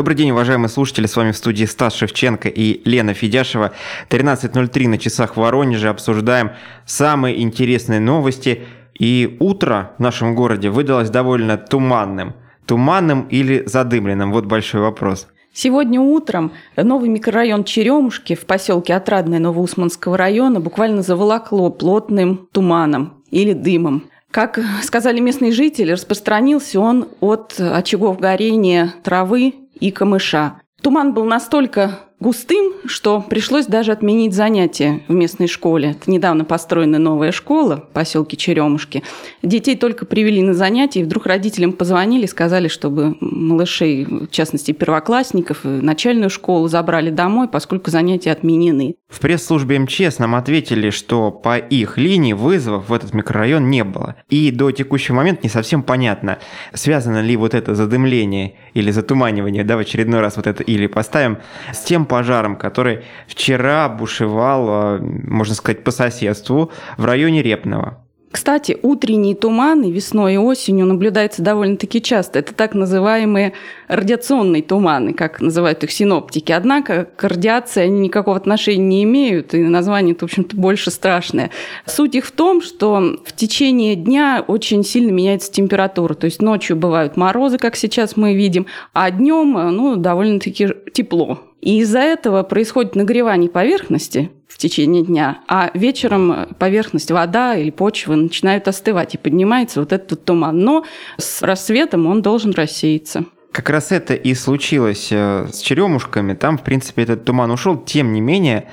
Добрый день, уважаемые слушатели. С вами в студии Стас Шевченко и Лена Федяшева. 13.03 на часах в Воронеже. Обсуждаем самые интересные новости. И утро в нашем городе выдалось довольно туманным. Туманным или задымленным? Вот большой вопрос. Сегодня утром новый микрорайон Черемушки в поселке Отрадное Новоусманского района буквально заволокло плотным туманом или дымом. Как сказали местные жители, распространился он от очагов горения травы и камыша. Туман был настолько густым, что пришлось даже отменить занятия в местной школе. Это недавно построена новая школа в поселке Черемушки. Детей только привели на занятия, и вдруг родителям позвонили, сказали, чтобы малышей, в частности первоклассников, начальную школу забрали домой, поскольку занятия отменены. В пресс-службе МЧС нам ответили, что по их линии вызовов в этот микрорайон не было. И до текущего момента не совсем понятно, связано ли вот это задымление или затуманивание, да, в очередной раз вот это или поставим, с тем пожаром, который вчера бушевал, э, можно сказать, по соседству в районе Репного. Кстати, утренние туманы весной и осенью наблюдаются довольно-таки часто. Это так называемые радиационные туманы, как называют их синоптики. Однако к радиации они никакого отношения не имеют, и название, в общем-то, больше страшное. Суть их в том, что в течение дня очень сильно меняется температура. То есть ночью бывают морозы, как сейчас мы видим, а днем ну, довольно-таки тепло. И из-за этого происходит нагревание поверхности в течение дня, а вечером поверхность, вода или почва начинают остывать, и поднимается вот этот туман. Но с рассветом он должен рассеяться. Как раз это и случилось э, с черемушками. Там, в принципе, этот туман ушел. Тем не менее,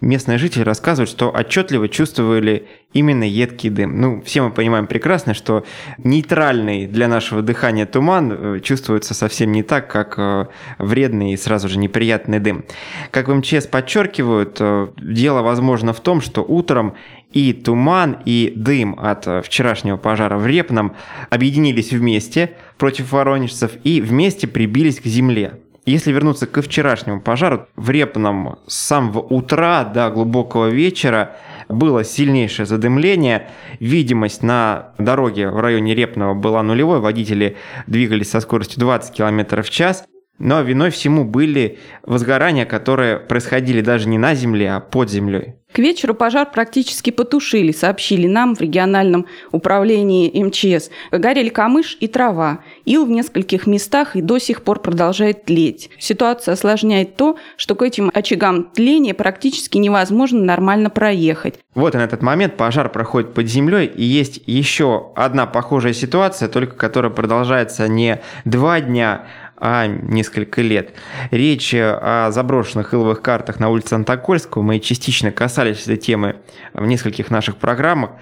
местные жители рассказывают, что отчетливо чувствовали именно едкий дым. Ну, все мы понимаем прекрасно, что нейтральный для нашего дыхания туман э, чувствуется совсем не так, как э, вредный и сразу же неприятный дым. Как в МЧС подчеркивают, дело возможно в том, что утром и туман, и дым от вчерашнего пожара в Репном объединились вместе – против воронежцев и вместе прибились к земле. Если вернуться к вчерашнему пожару, в Репном с самого утра до глубокого вечера было сильнейшее задымление. Видимость на дороге в районе Репного была нулевой. Водители двигались со скоростью 20 км в час. Но виной всему были возгорания, которые происходили даже не на земле, а под землей. К вечеру пожар практически потушили, сообщили нам в региональном управлении МЧС. Горели камыш и трава. Ил в нескольких местах и до сих пор продолжает тлеть. Ситуация осложняет то, что к этим очагам тления практически невозможно нормально проехать. Вот и на этот момент пожар проходит под землей, и есть еще одна похожая ситуация, только которая продолжается не два дня, а несколько лет. Речь о заброшенных иловых картах на улице Антокольского. Мы частично касались этой темы в нескольких наших программах.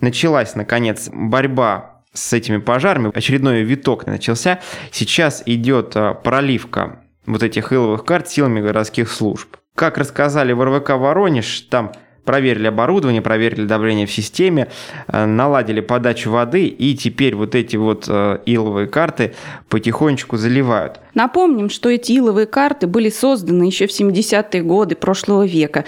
Началась, наконец, борьба с этими пожарами. Очередной виток начался. Сейчас идет а, проливка вот этих иловых карт силами городских служб. Как рассказали в РВК Воронеж, там проверили оборудование, проверили давление в системе, э, наладили подачу воды, и теперь вот эти вот э, иловые карты потихонечку заливают. Напомним, что эти иловые карты были созданы еще в 70-е годы прошлого века.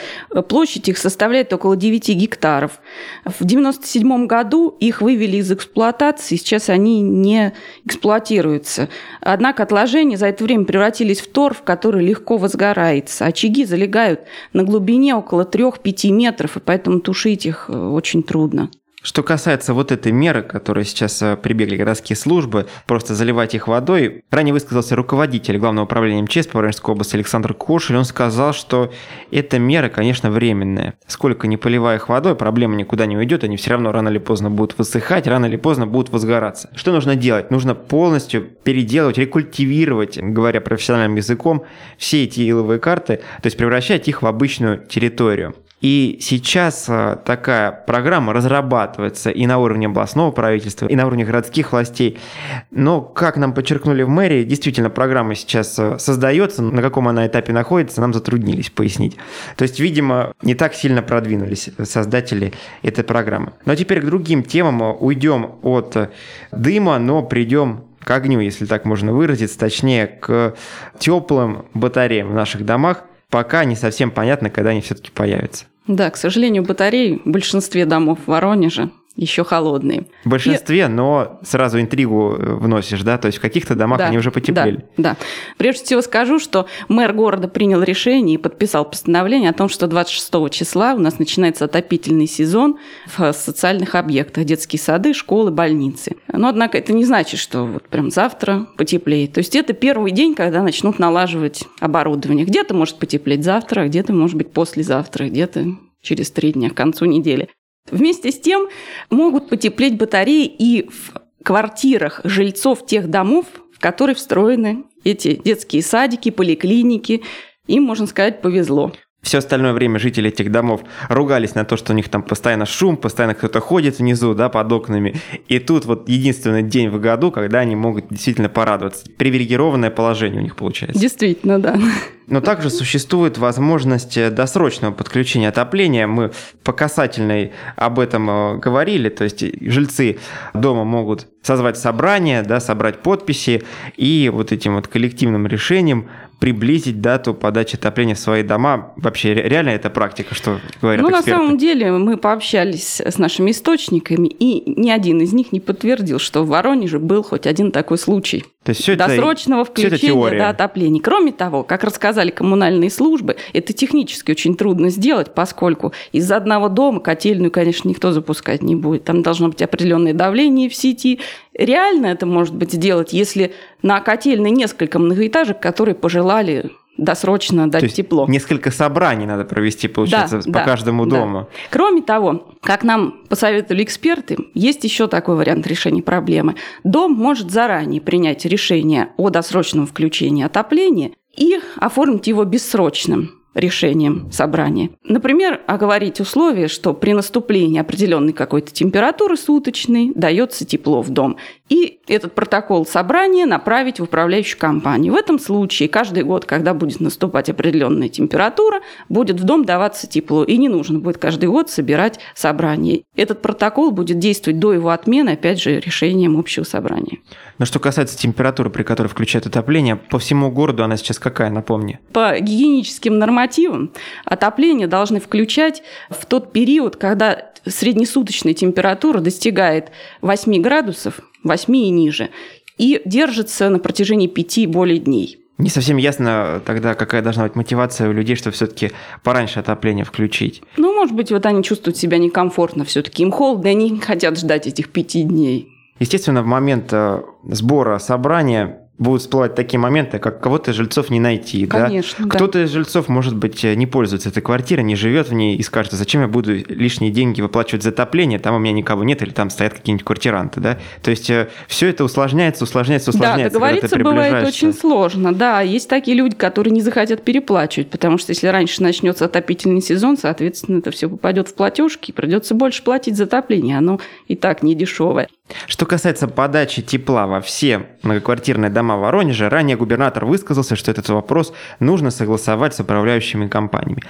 Площадь их составляет около 9 гектаров. В 1997 году их вывели из эксплуатации, сейчас они не эксплуатируются. Однако отложения за это время превратились в торф, который легко возгорается. Очаги залегают на глубине около 3-5 метров, и поэтому тушить их э, очень трудно. Что касается вот этой меры, которой сейчас э, прибегли городские службы, просто заливать их водой, ранее высказался руководитель Главного управления МЧС по Воронежской области Александр Кошель. Он сказал, что эта мера, конечно, временная. Сколько не поливая их водой, проблема никуда не уйдет, они все равно рано или поздно будут высыхать, рано или поздно будут возгораться. Что нужно делать? Нужно полностью переделывать, рекультивировать, говоря профессиональным языком, все эти иловые карты, то есть превращать их в обычную территорию. И сейчас а, такая программа разрабатывается и на уровне областного правительства, и на уровне городских властей. Но, как нам подчеркнули в мэрии, действительно программа сейчас а, создается, на каком она этапе находится, нам затруднились пояснить. То есть, видимо, не так сильно продвинулись создатели этой программы. Но теперь к другим темам уйдем от дыма, но придем к огню, если так можно выразиться, точнее к теплым батареям в наших домах – пока не совсем понятно, когда они все-таки появятся. Да, к сожалению, батареи в большинстве домов в Воронеже еще холодные. В большинстве, и... но сразу интригу э, вносишь, да? То есть в каких-то домах да, они уже потеплели. Да, да. Прежде всего скажу, что мэр города принял решение и подписал постановление о том, что 26 числа у нас начинается отопительный сезон в социальных объектах, детские сады, школы, больницы. Но, однако, это не значит, что вот прям завтра потеплеет. То есть это первый день, когда начнут налаживать оборудование. Где-то может потеплеть завтра, а где-то, может быть, послезавтра, где-то через три дня, к концу недели. Вместе с тем могут потеплеть батареи и в квартирах жильцов тех домов, в которые встроены эти детские садики, поликлиники. Им, можно сказать, повезло. Все остальное время жители этих домов ругались на то, что у них там постоянно шум, постоянно кто-то ходит внизу, да, под окнами. И тут вот единственный день в году, когда они могут действительно порадоваться. Привилегированное положение у них получается. Действительно, да. Но также существует возможность досрочного подключения отопления. Мы по касательной об этом э, говорили. То есть жильцы дома могут созвать собрание, да, собрать подписи и вот этим вот коллективным решением приблизить дату подачи отопления в свои дома. Вообще, реально это практика, что говорят Ну, эксперты? на самом деле, мы пообщались с нашими источниками, и ни один из них не подтвердил, что в Воронеже был хоть один такой случай. То есть все досрочного это, включения все это до отопления. Кроме того, как рассказали коммунальные службы, это технически очень трудно сделать, поскольку из одного дома котельную, конечно, никто запускать не будет. Там должно быть определенное давление в сети. Реально это может быть сделать, если на котельной несколько многоэтажек, которые пожелали досрочно дать То есть тепло. Несколько собраний надо провести, получается, да, по да, каждому да. дому. Кроме того, как нам посоветовали эксперты, есть еще такой вариант решения проблемы. Дом может заранее принять решение о досрочном включении отопления и оформить его бессрочным решением собрания. Например, оговорить условие, что при наступлении определенной какой-то температуры суточной дается тепло в дом. И этот протокол собрания направить в управляющую компанию. В этом случае каждый год, когда будет наступать определенная температура, будет в дом даваться тепло. И не нужно будет каждый год собирать собрание. Этот протокол будет действовать до его отмены, опять же, решением общего собрания. Но что касается температуры, при которой включают отопление, по всему городу она сейчас какая, напомни? По гигиеническим нормативам отопление должны включать в тот период, когда среднесуточная температура достигает 8 градусов, 8 и ниже, и держится на протяжении 5 и более дней. Не совсем ясно тогда, какая должна быть мотивация у людей, чтобы все-таки пораньше отопление включить. Ну, может быть, вот они чувствуют себя некомфортно все-таки. Им холодно, и они не хотят ждать этих пяти дней. Естественно, в момент э, сбора собрания будут всплывать такие моменты, как кого-то из жильцов не найти. Конечно, да? Кто-то из жильцов, может быть, э, не пользуется этой квартирой, не живет в ней и скажет, «А зачем я буду лишние деньги выплачивать за отопление, там у меня никого нет, или там стоят какие-нибудь квартиранты. Да? То есть э, все это усложняется, усложняется, усложняется. Да, договориться бывает очень сложно. Да, есть такие люди, которые не захотят переплачивать, потому что если раньше начнется отопительный сезон, соответственно, это все попадет в платежки, и придется больше платить за отопление. Оно и так не дешевое. Что касается подачи тепла во все многоквартирные дома Воронежа, ранее губернатор высказался, что этот вопрос нужно согласовать с управляющими компаниями.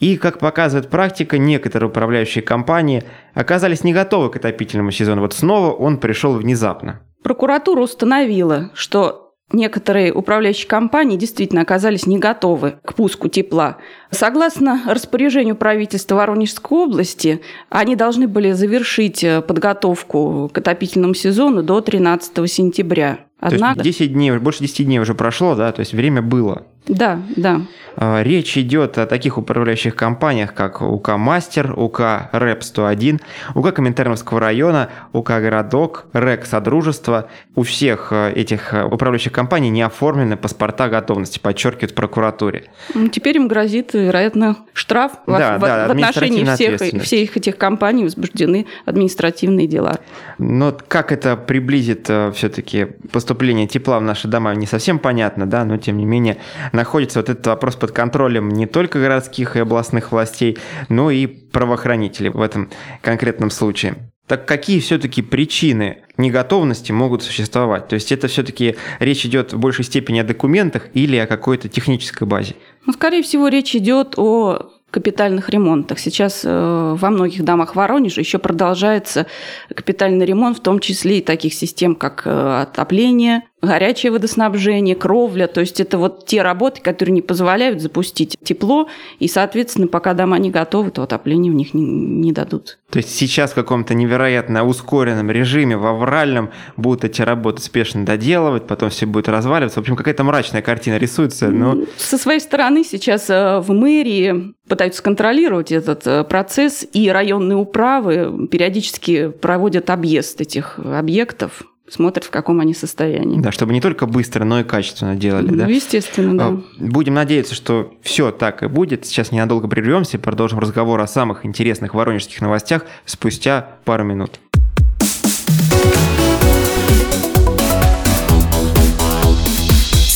И, как показывает практика, некоторые управляющие компании оказались не готовы к отопительному сезону. Вот снова он пришел внезапно. Прокуратура установила, что некоторые управляющие компании действительно оказались не готовы к пуску тепла. Согласно распоряжению правительства Воронежской области, они должны были завершить э, подготовку к отопительному сезону до 13 сентября. Однако... То есть 10 дней, больше 10 дней уже прошло, да, то есть время было. Да, да. А, речь идет о таких управляющих компаниях, как УК «Мастер», УК «РЭП-101», УК Коминтерновского района, УК «Городок», РЭК «Содружество». У всех э, этих э, управляющих компаний не оформлены паспорта готовности, подчеркивает прокуратуре. Ну, теперь им грозит, вероятно, штраф. Да, в, да, в отношении всех, всех этих компаний возбуждены административные дела. Но как это приблизит все-таки поступление тепла в наши дома, не совсем понятно, да, но тем не менее находится вот этот вопрос под контролем не только городских и областных властей, но и правоохранителей в этом конкретном случае. Так какие все-таки причины неготовности могут существовать? То есть это все-таки речь идет в большей степени о документах или о какой-то технической базе? Ну, скорее всего, речь идет о капитальных ремонтах. Сейчас э, во многих домах Воронежа еще продолжается капитальный ремонт, в том числе и таких систем, как э, отопление, горячее водоснабжение, кровля. То есть это вот те работы, которые не позволяют запустить тепло, и, соответственно, пока дома не готовы, то отопление в них не, не дадут. То есть сейчас в каком-то невероятно ускоренном режиме, в авральном, будут эти работы спешно доделывать, потом все будет разваливаться. В общем, какая-то мрачная картина рисуется. Но... Со своей стороны сейчас э, в мэрии пытаются контролировать этот э, процесс, и районные управы периодически проводят объезд этих объектов, смотрят, в каком они состоянии. Да, чтобы не только быстро, но и качественно делали. Ну, да? естественно, да. А, будем надеяться, что все так и будет. Сейчас ненадолго прервемся и продолжим разговор о самых интересных воронежских новостях спустя пару минут.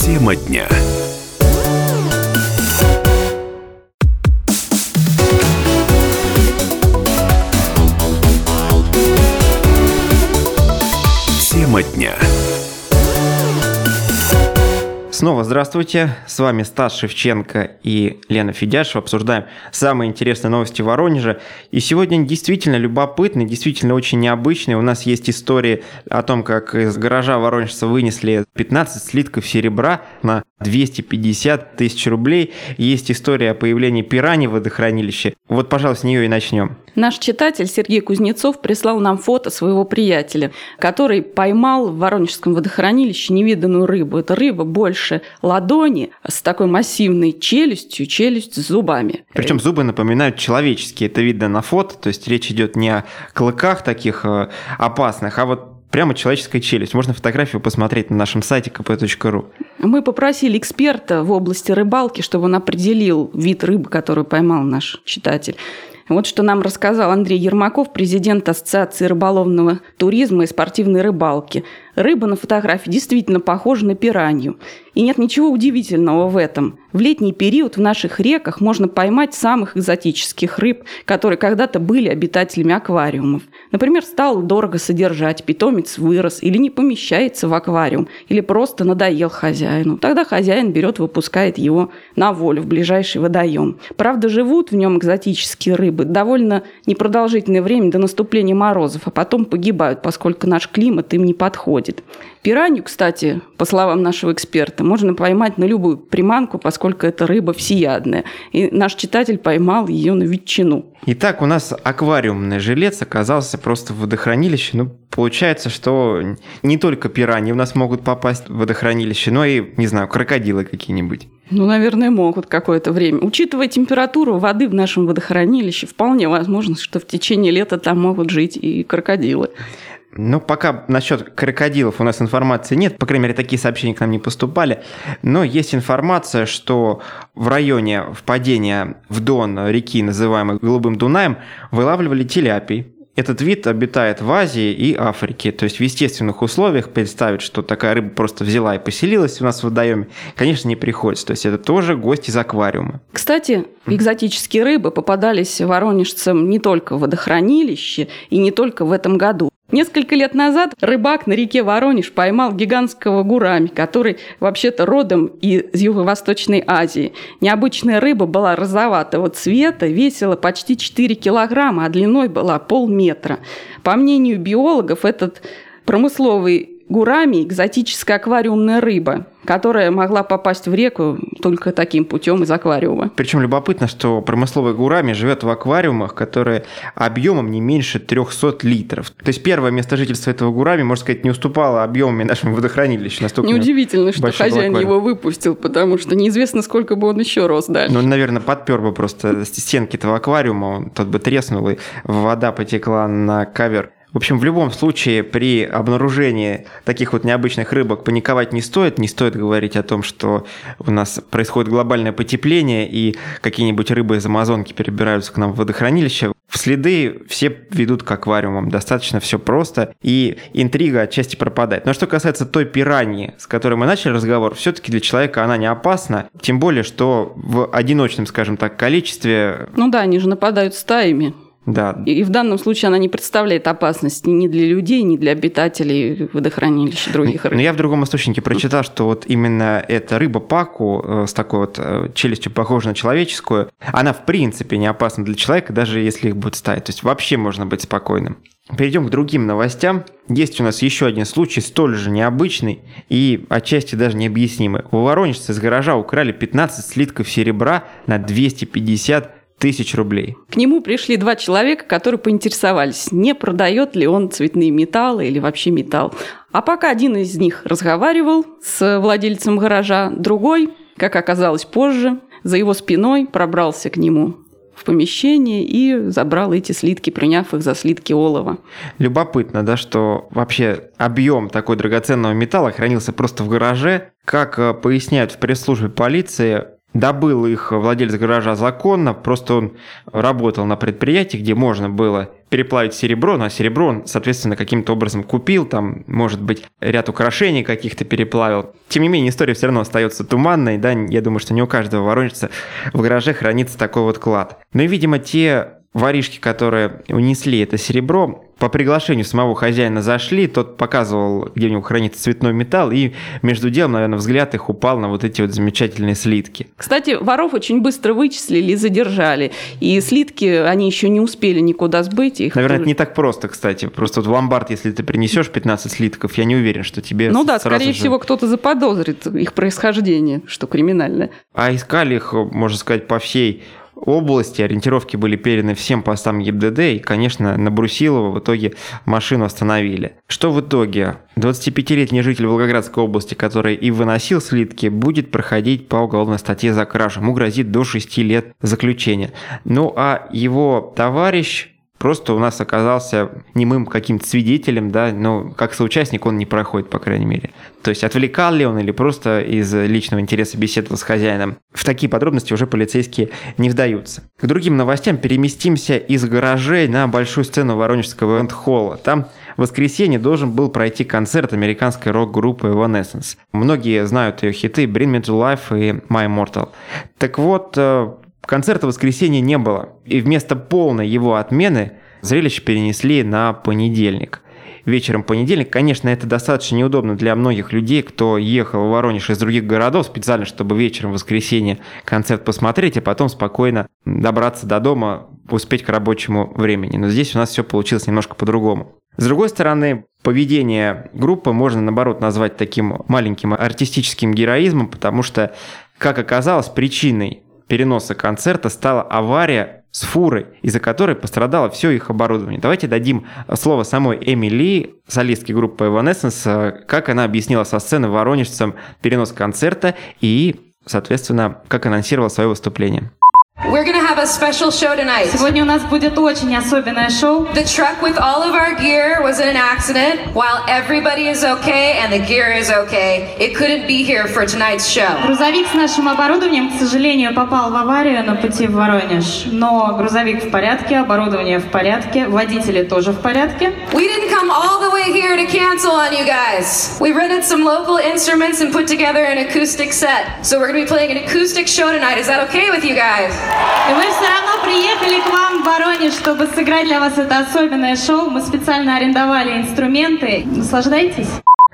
Тема дня. Тема дня. Снова здравствуйте, с вами Стас Шевченко и Лена Федяшева. Обсуждаем самые интересные новости Воронежа. И сегодня действительно любопытный, действительно очень необычный. У нас есть истории о том, как из гаража воронежца вынесли 15 слитков серебра на 250 тысяч рублей. Есть история о появлении пирани в водохранилище. Вот, пожалуй, с нее и начнем. Наш читатель Сергей Кузнецов прислал нам фото своего приятеля, который поймал в Воронежском водохранилище невиданную рыбу. Это рыба больше ладони с такой массивной челюстью, челюсть с зубами. Причем зубы напоминают человеческие. Это видно на фото. То есть речь идет не о клыках таких э, опасных, а вот прямо человеческая челюсть. Можно фотографию посмотреть на нашем сайте kp.ru. Мы попросили эксперта в области рыбалки, чтобы он определил вид рыбы, которую поймал наш читатель. Вот что нам рассказал Андрей Ермаков, президент Ассоциации рыболовного туризма и спортивной рыбалки. Рыба на фотографии действительно похожа на пиранью. И нет ничего удивительного в этом. В летний период в наших реках можно поймать самых экзотических рыб, которые когда-то были обитателями аквариумов. Например, стало дорого содержать, питомец вырос или не помещается в аквариум, или просто надоел хозяину. Тогда хозяин берет, выпускает его на волю в ближайший водоем. Правда, живут в нем экзотические рыбы довольно непродолжительное время до наступления морозов, а потом погибают, поскольку наш климат им не подходит. Пиранью, кстати, по словам нашего эксперта, можно поймать на любую приманку, поскольку это рыба всеядная. И наш читатель поймал ее на ветчину. Итак, у нас аквариумный жилец оказался просто в водохранилище. Ну, получается, что не только пираньи у нас могут попасть в водохранилище, но и, не знаю, крокодилы какие-нибудь. Ну, наверное, могут какое-то время. Учитывая температуру воды в нашем водохранилище, вполне возможно, что в течение лета там могут жить и крокодилы. Ну, пока насчет крокодилов у нас информации нет, по крайней мере, такие сообщения к нам не поступали, но есть информация, что в районе впадения в Дон реки, называемой Голубым Дунаем, вылавливали теляпий. Этот вид обитает в Азии и Африке, то есть в естественных условиях представить, что такая рыба просто взяла и поселилась у нас в водоеме, конечно, не приходится. То есть это тоже гость из аквариума. Кстати, экзотические рыбы попадались воронежцам не только в водохранилище и не только в этом году. Несколько лет назад рыбак на реке Воронеж поймал гигантского гурами, который вообще-то родом из Юго-Восточной Азии. Необычная рыба была розоватого цвета, весила почти 4 килограмма, а длиной была полметра. По мнению биологов, этот промысловый гурами экзотическая аквариумная рыба, которая могла попасть в реку только таким путем из аквариума. Причем любопытно, что промысловый гурами живет в аквариумах, которые объемом не меньше 300 литров. То есть первое место жительства этого гурами, можно сказать, не уступало объемами нашему водохранилищу. Настолько Неудивительно, что хозяин его выпустил, потому что неизвестно, сколько бы он еще рос дальше. Ну, наверное, подпер бы просто стенки этого аквариума, тот бы треснул, и вода потекла на кавер в общем, в любом случае, при обнаружении таких вот необычных рыбок паниковать не стоит. Не стоит говорить о том, что у нас происходит глобальное потепление и какие-нибудь рыбы из Амазонки перебираются к нам в водохранилище. В следы все ведут к аквариумам. Достаточно все просто. И интрига отчасти пропадает. Но что касается той пираньи, с которой мы начали разговор, все-таки для человека она не опасна. Тем более, что в одиночном, скажем так, количестве... Ну да, они же нападают стаями. Да. И, в данном случае она не представляет опасности ни для людей, ни для обитателей водохранилищ других рыб. Но я в другом источнике прочитал, что вот именно эта рыба паку э, с такой вот э, челюстью, похожей на человеческую, она в принципе не опасна для человека, даже если их будет стаять. То есть вообще можно быть спокойным. Перейдем к другим новостям. Есть у нас еще один случай, столь же необычный и отчасти даже необъяснимый. У воронежца из гаража украли 15 слитков серебра на 250 тысяч рублей. К нему пришли два человека, которые поинтересовались, не продает ли он цветные металлы или вообще металл. А пока один из них разговаривал с владельцем гаража, другой, как оказалось позже, за его спиной пробрался к нему в помещение и забрал эти слитки, приняв их за слитки олова. Любопытно, да, что вообще объем такой драгоценного металла хранился просто в гараже. Как э, поясняют в пресс-службе полиции, добыл их владелец гаража законно, просто он работал на предприятии, где можно было переплавить серебро, но серебро он, соответственно, каким-то образом купил, там, может быть, ряд украшений каких-то переплавил. Тем не менее, история все равно остается туманной, да, я думаю, что не у каждого воронежца в гараже хранится такой вот клад. Но, и, видимо, те воришки, которые унесли это серебро, по приглашению самого хозяина зашли, тот показывал, где у него хранится цветной металл, и между делом, наверное, взгляд их упал на вот эти вот замечательные слитки. Кстати, воров очень быстро вычислили и задержали. И слитки, они еще не успели никуда сбыть. Их наверное, это не так просто, кстати. Просто вот в ломбард, если ты принесешь 15 слитков, я не уверен, что тебе Ну да, скорее же... всего, кто-то заподозрит их происхождение, что криминальное. А искали их, можно сказать, по всей области. Ориентировки были переданы всем постам ГИБДД, и, конечно, на Брусилова в итоге машину остановили. Что в итоге? 25-летний житель Волгоградской области, который и выносил слитки, будет проходить по уголовной статье за кражу. Ему грозит до 6 лет заключения. Ну а его товарищ просто у нас оказался немым каким-то свидетелем, да, но как соучастник он не проходит, по крайней мере. То есть отвлекал ли он или просто из личного интереса беседовал с хозяином. В такие подробности уже полицейские не вдаются. К другим новостям переместимся из гаражей на большую сцену Воронежского энд-холла. Там в воскресенье должен был пройти концерт американской рок-группы Evanescence. Многие знают ее хиты Bring Me To Life и My Immortal. Так вот, э, Концерта в воскресенье не было, и вместо полной его отмены зрелище перенесли на понедельник. Вечером понедельник, конечно, это достаточно неудобно для многих людей, кто ехал в Воронеж из других городов специально, чтобы вечером в воскресенье концерт посмотреть, а потом спокойно добраться до дома, успеть к рабочему времени. Но здесь у нас все получилось немножко по-другому. С другой стороны, поведение группы можно, наоборот, назвать таким маленьким артистическим героизмом, потому что, как оказалось, причиной переноса концерта стала авария с фурой, из-за которой пострадало все их оборудование. Давайте дадим слово самой Эмили, солистке группы Evanescence, как она объяснила со сцены воронежцам перенос концерта и, соответственно, как анонсировала свое выступление. We're gonna have a special show tonight. Сегодня у нас будет очень особенное шоу. The truck with all of our gear was in an accident. While everybody is okay and the gear is okay, it couldn't be here for tonight's show. Грузовик с нашим оборудованием, к сожалению, попал в аварию на пути в Воронеж. Но грузовик в порядке, оборудование в порядке, водители тоже в порядке. We didn't come all the way here to cancel on you guys. We rented some local instruments and put together an acoustic set. So we're gonna be playing an acoustic show tonight. Is that okay with you guys? И мы все равно приехали к вам в Воронеж, чтобы сыграть для вас это особенное шоу. Мы специально арендовали инструменты. Наслаждайтесь.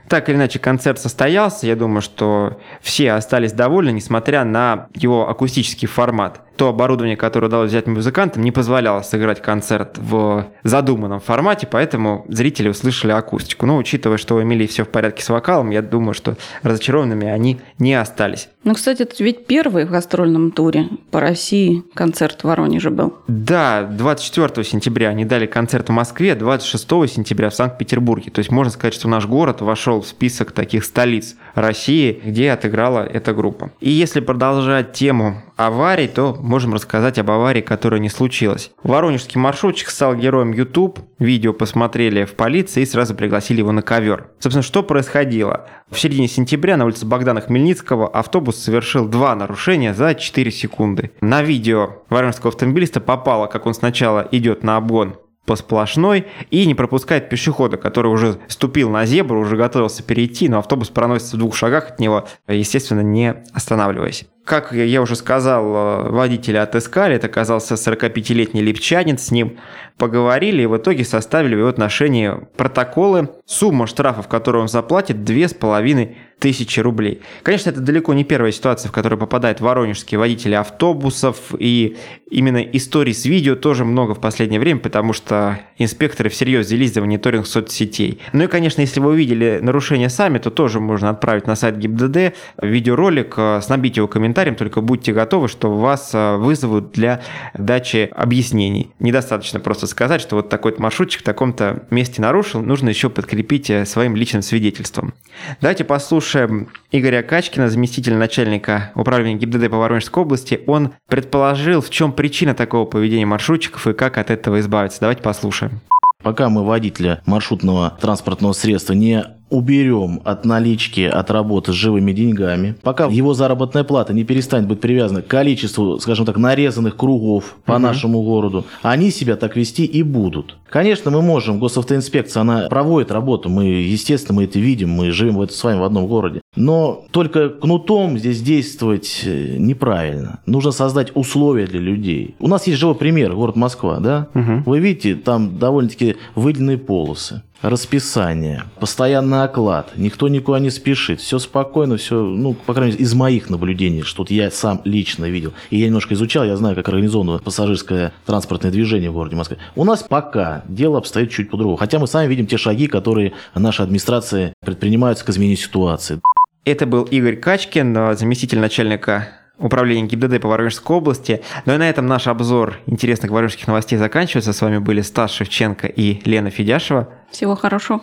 Так или иначе, концерт состоялся. Я думаю, что все остались довольны, несмотря на его акустический формат то оборудование, которое удалось взять музыкантам, не позволяло сыграть концерт в задуманном формате, поэтому зрители услышали акустику. Но учитывая, что у Эмилии все в порядке с вокалом, я думаю, что разочарованными они не остались. Ну, кстати, это ведь первый в гастрольном туре по России концерт в Воронеже был. Да, 24 сентября они дали концерт в Москве, 26 сентября в Санкт-Петербурге. То есть можно сказать, что наш город вошел в список таких столиц России, где отыграла эта группа. И если продолжать тему аварий, то можем рассказать об аварии, которая не случилась. Воронежский маршрутчик стал героем YouTube, видео посмотрели в полиции и сразу пригласили его на ковер. Собственно, что происходило? В середине сентября на улице Богдана Хмельницкого автобус совершил два нарушения за 4 секунды. На видео воронежского автомобилиста попало, как он сначала идет на обгон по сплошной и не пропускает пешехода, который уже ступил на зебру, уже готовился перейти, но автобус проносится в двух шагах от него, естественно, не останавливаясь. Как я уже сказал, э, водителя отыскали, это оказался 45-летний липчанин, с ним поговорили и в итоге составили в его отношении протоколы. Сумма штрафов, которую он заплатит, 2,5 тысячи рублей. Конечно, это далеко не первая ситуация, в которую попадают воронежские водители автобусов, и именно историй с видео тоже много в последнее время, потому что инспекторы всерьез взялись за мониторинг соцсетей. Ну и, конечно, если вы увидели нарушение сами, то тоже можно отправить на сайт ГИБДД видеоролик, э, снабить его комментарием, только будьте готовы, что вас э, вызовут для дачи объяснений. Недостаточно просто сказать, что вот такой-то маршрутчик в таком-то месте нарушил, нужно еще подкрепить э, своим личным свидетельством. Давайте послушаем послушаем Игоря Качкина, заместителя начальника управления ГИБДД по Воронежской области. Он предположил, в чем причина такого поведения маршрутчиков и как от этого избавиться. Давайте послушаем. Пока мы водителя маршрутного транспортного средства не уберем от налички, от работы с живыми деньгами, пока его заработная плата не перестанет быть привязана к количеству, скажем так, нарезанных кругов по угу. нашему городу, они себя так вести и будут. Конечно, мы можем, госавтоинспекция, она проводит работу, мы, естественно, мы это видим, мы живем в это с вами в одном городе. Но только кнутом здесь действовать э, неправильно. Нужно создать условия для людей. У нас есть живой пример, город Москва, да? Угу. Вы видите, там довольно-таки выделенные полосы расписание, постоянный оклад, никто никуда не спешит, все спокойно, все, ну, по крайней мере, из моих наблюдений, что я сам лично видел, и я немножко изучал, я знаю, как организовано пассажирское транспортное движение в городе Москве. У нас пока дело обстоит чуть по-другому, хотя мы сами видим те шаги, которые наша администрация предпринимаются к изменению ситуации. Это был Игорь Качкин, заместитель начальника управления ГИБДД по Воронежской области. Ну и на этом наш обзор интересных воронежских новостей заканчивается. С вами были Стас Шевченко и Лена Федяшева. Всего хорошего.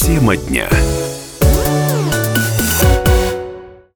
Тема дня.